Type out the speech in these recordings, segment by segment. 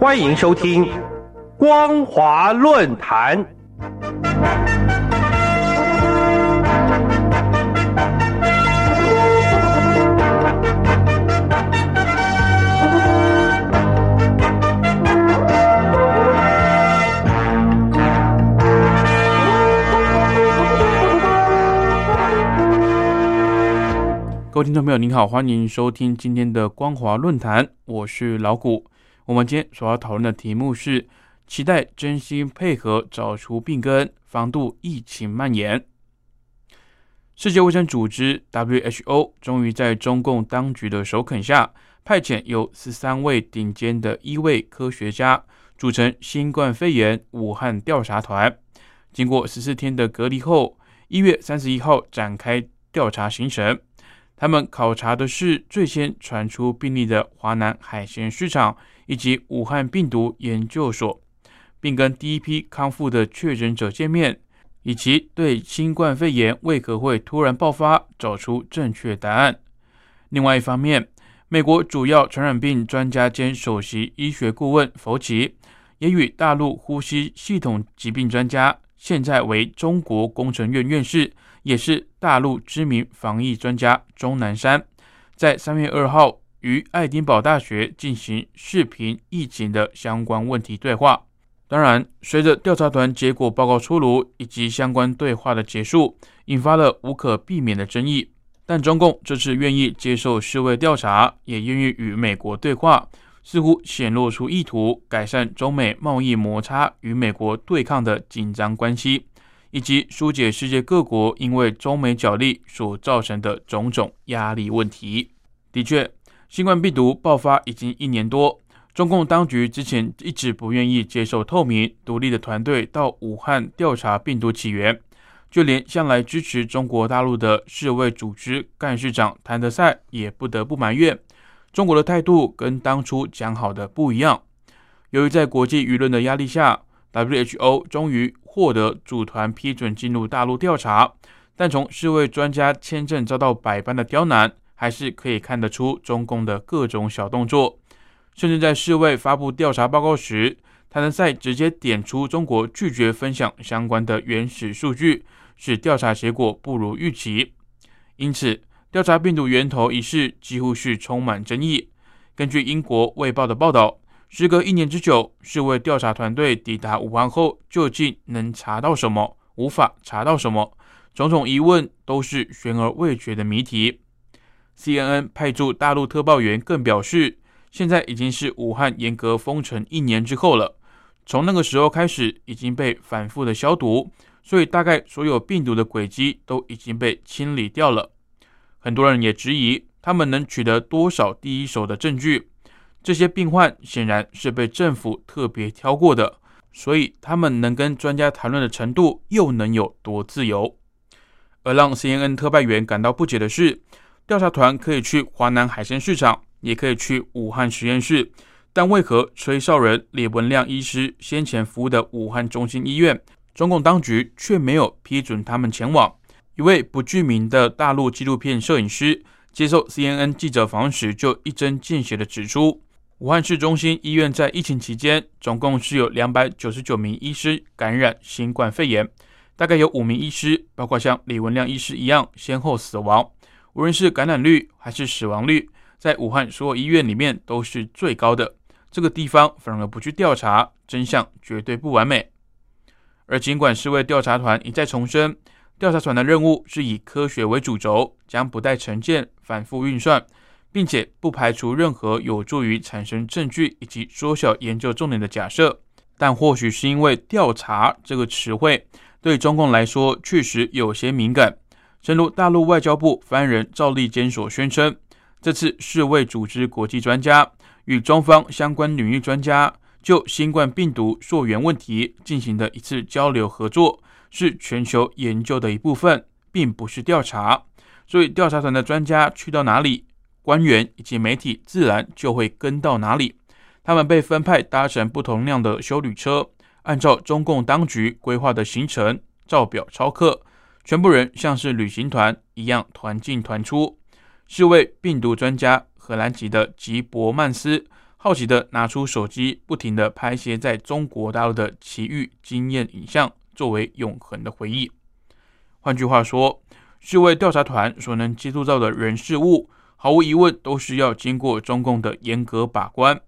欢迎收听《光华论坛》。各位听众朋友，您好，欢迎收听今天的光华论坛，我是老谷。我们今天所要讨论的题目是：期待真心配合找出病根，防堵疫情蔓延。世界卫生组织 （WHO） 终于在中共当局的首肯下，派遣由十三位顶尖的医卫科学家组成新冠肺炎武汉调查团。经过十四天的隔离后，一月三十一号展开调查行程。他们考察的是最先传出病例的华南海鲜市场以及武汉病毒研究所，并跟第一批康复的确诊者见面，以及对新冠肺炎为何会突然爆发找出正确答案。另外一方面，美国主要传染病专家兼首席医学顾问弗奇，也与大陆呼吸系统疾病专家，现在为中国工程院院士。也是大陆知名防疫专家钟南山，在三月二号与爱丁堡大学进行视频疫情的相关问题对话。当然，随着调查团结果报告出炉以及相关对话的结束，引发了无可避免的争议。但中共这次愿意接受世卫调查，也愿意与美国对话，似乎显露出意图改善中美贸易摩擦与美国对抗的紧张关系。以及疏解世界各国因为中美角力所造成的种种压力问题。的确，新冠病毒爆发已经一年多，中共当局之前一直不愿意接受透明、独立的团队到武汉调查病毒起源，就连向来支持中国大陆的世卫组织干事长谭德赛也不得不埋怨，中国的态度跟当初讲好的不一样。由于在国际舆论的压力下，WHO 终于。获得组团批准进入大陆调查，但从世卫专家签证遭到百般的刁难，还是可以看得出中共的各种小动作。甚至在世卫发布调查报告时，谭德赛直接点出中国拒绝分享相关的原始数据，使调查结果不如预期。因此，调查病毒源头一事几乎是充满争议。根据英国《卫报》的报道。时隔一年之久，世卫调查团队抵达武汉后，究竟能查到什么？无法查到什么？种种疑问都是悬而未决的谜题。CNN 派驻大陆特报员更表示，现在已经是武汉严格封城一年之后了。从那个时候开始，已经被反复的消毒，所以大概所有病毒的轨迹都已经被清理掉了。很多人也质疑，他们能取得多少第一手的证据？这些病患显然是被政府特别挑过的，所以他们能跟专家谈论的程度又能有多自由？而让 CNN 特派员感到不解的是，调查团可以去华南海鲜市场，也可以去武汉实验室，但为何崔少仁、李文亮医师先前服务的武汉中心医院，中共当局却没有批准他们前往？一位不具名的大陆纪录片摄影师接受 CNN 记者访问时，就一针见血地指出。武汉市中心医院在疫情期间，总共是有两百九十九名医师感染新冠肺炎，大概有五名医师，包括像李文亮医师一样，先后死亡。无论是感染率还是死亡率，在武汉所有医院里面都是最高的。这个地方反而不去调查，真相绝对不完美。而尽管世卫调查团一再重申，调查团的任务是以科学为主轴，将不带成见，反复运算。并且不排除任何有助于产生证据以及缩小研究重点的假设，但或许是因为“调查”这个词汇对中共来说确实有些敏感。正如大陆外交部发言人赵立坚所宣称，这次世卫组织国际专家与中方相关领域专家就新冠病毒溯源问题进行的一次交流合作，是全球研究的一部分，并不是调查。所以，调查团的专家去到哪里？官员以及媒体自然就会跟到哪里。他们被分派搭乘不同量的修旅车，按照中共当局规划的行程照表操课。全部人像是旅行团一样团进团出。世卫病毒专家荷兰籍的吉伯曼斯好奇的拿出手机，不停的拍些在中国大陆的奇遇经验影像，作为永恒的回忆。换句话说，世卫调查团所能接触到的人事物，毫无疑问都是要经过中共的严格把关。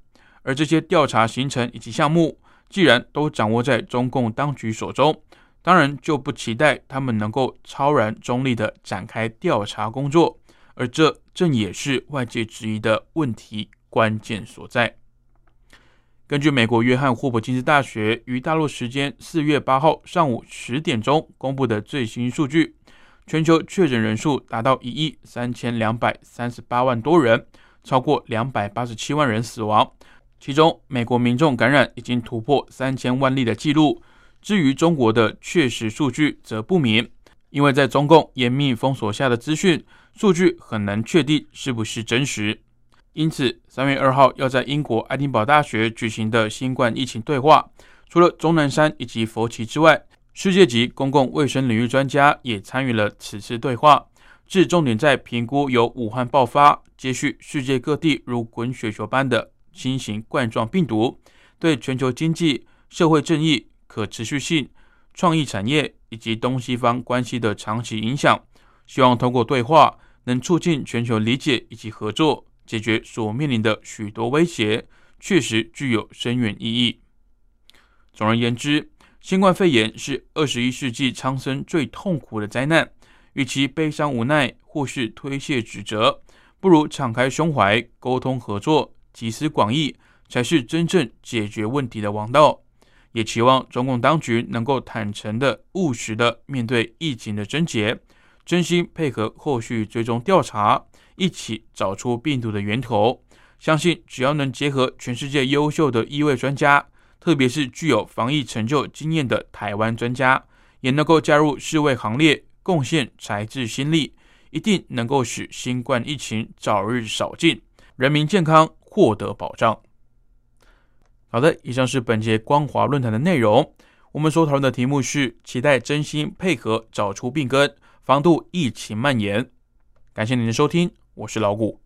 而这些调查行程以及项目，既然都掌握在中共当局手中，当然就不期待他们能够超然中立的展开调查工作。而这正也是外界质疑的问题关键所在。根据美国约翰霍普金斯大学于大陆时间四月八号上午十点钟公布的最新数据，全球确诊人数达到一亿三千两百三十八万多人，超过两百八十七万人死亡。其中，美国民众感染已经突破三千万例的记录。至于中国的确实数据则不明，因为在中共严密封锁下的资讯数据很难确定是不是真实。因此，三月二号要在英国爱丁堡大学举行的新冠疫情对话，除了钟南山以及佛奇之外，世界级公共卫生领域专家也参与了此次对话，至重点在评估由武汉爆发、接续世界各地如滚雪球般的。新型冠状病毒对全球经济、社会正义、可持续性、创意产业以及东西方关系的长期影响，希望通过对话能促进全球理解以及合作，解决所面临的许多威胁，确实具有深远意义。总而言之，新冠肺炎是二十一世纪苍生最痛苦的灾难，与其悲伤无奈或是推卸指责，不如敞开胸怀，沟通合作。集思广益才是真正解决问题的王道。也期望中共当局能够坦诚的、务实的面对疫情的症结，真心配合后续追踪调查，一起找出病毒的源头。相信只要能结合全世界优秀的医卫专家，特别是具有防疫成就经验的台湾专家，也能够加入世卫行列，贡献才智心力，一定能够使新冠疫情早日扫尽，人民健康。获得保障。好的，以上是本节光华论坛的内容。我们所讨论的题目是：期待真心配合，找出病根，防度疫情蔓延。感谢您的收听，我是老谷。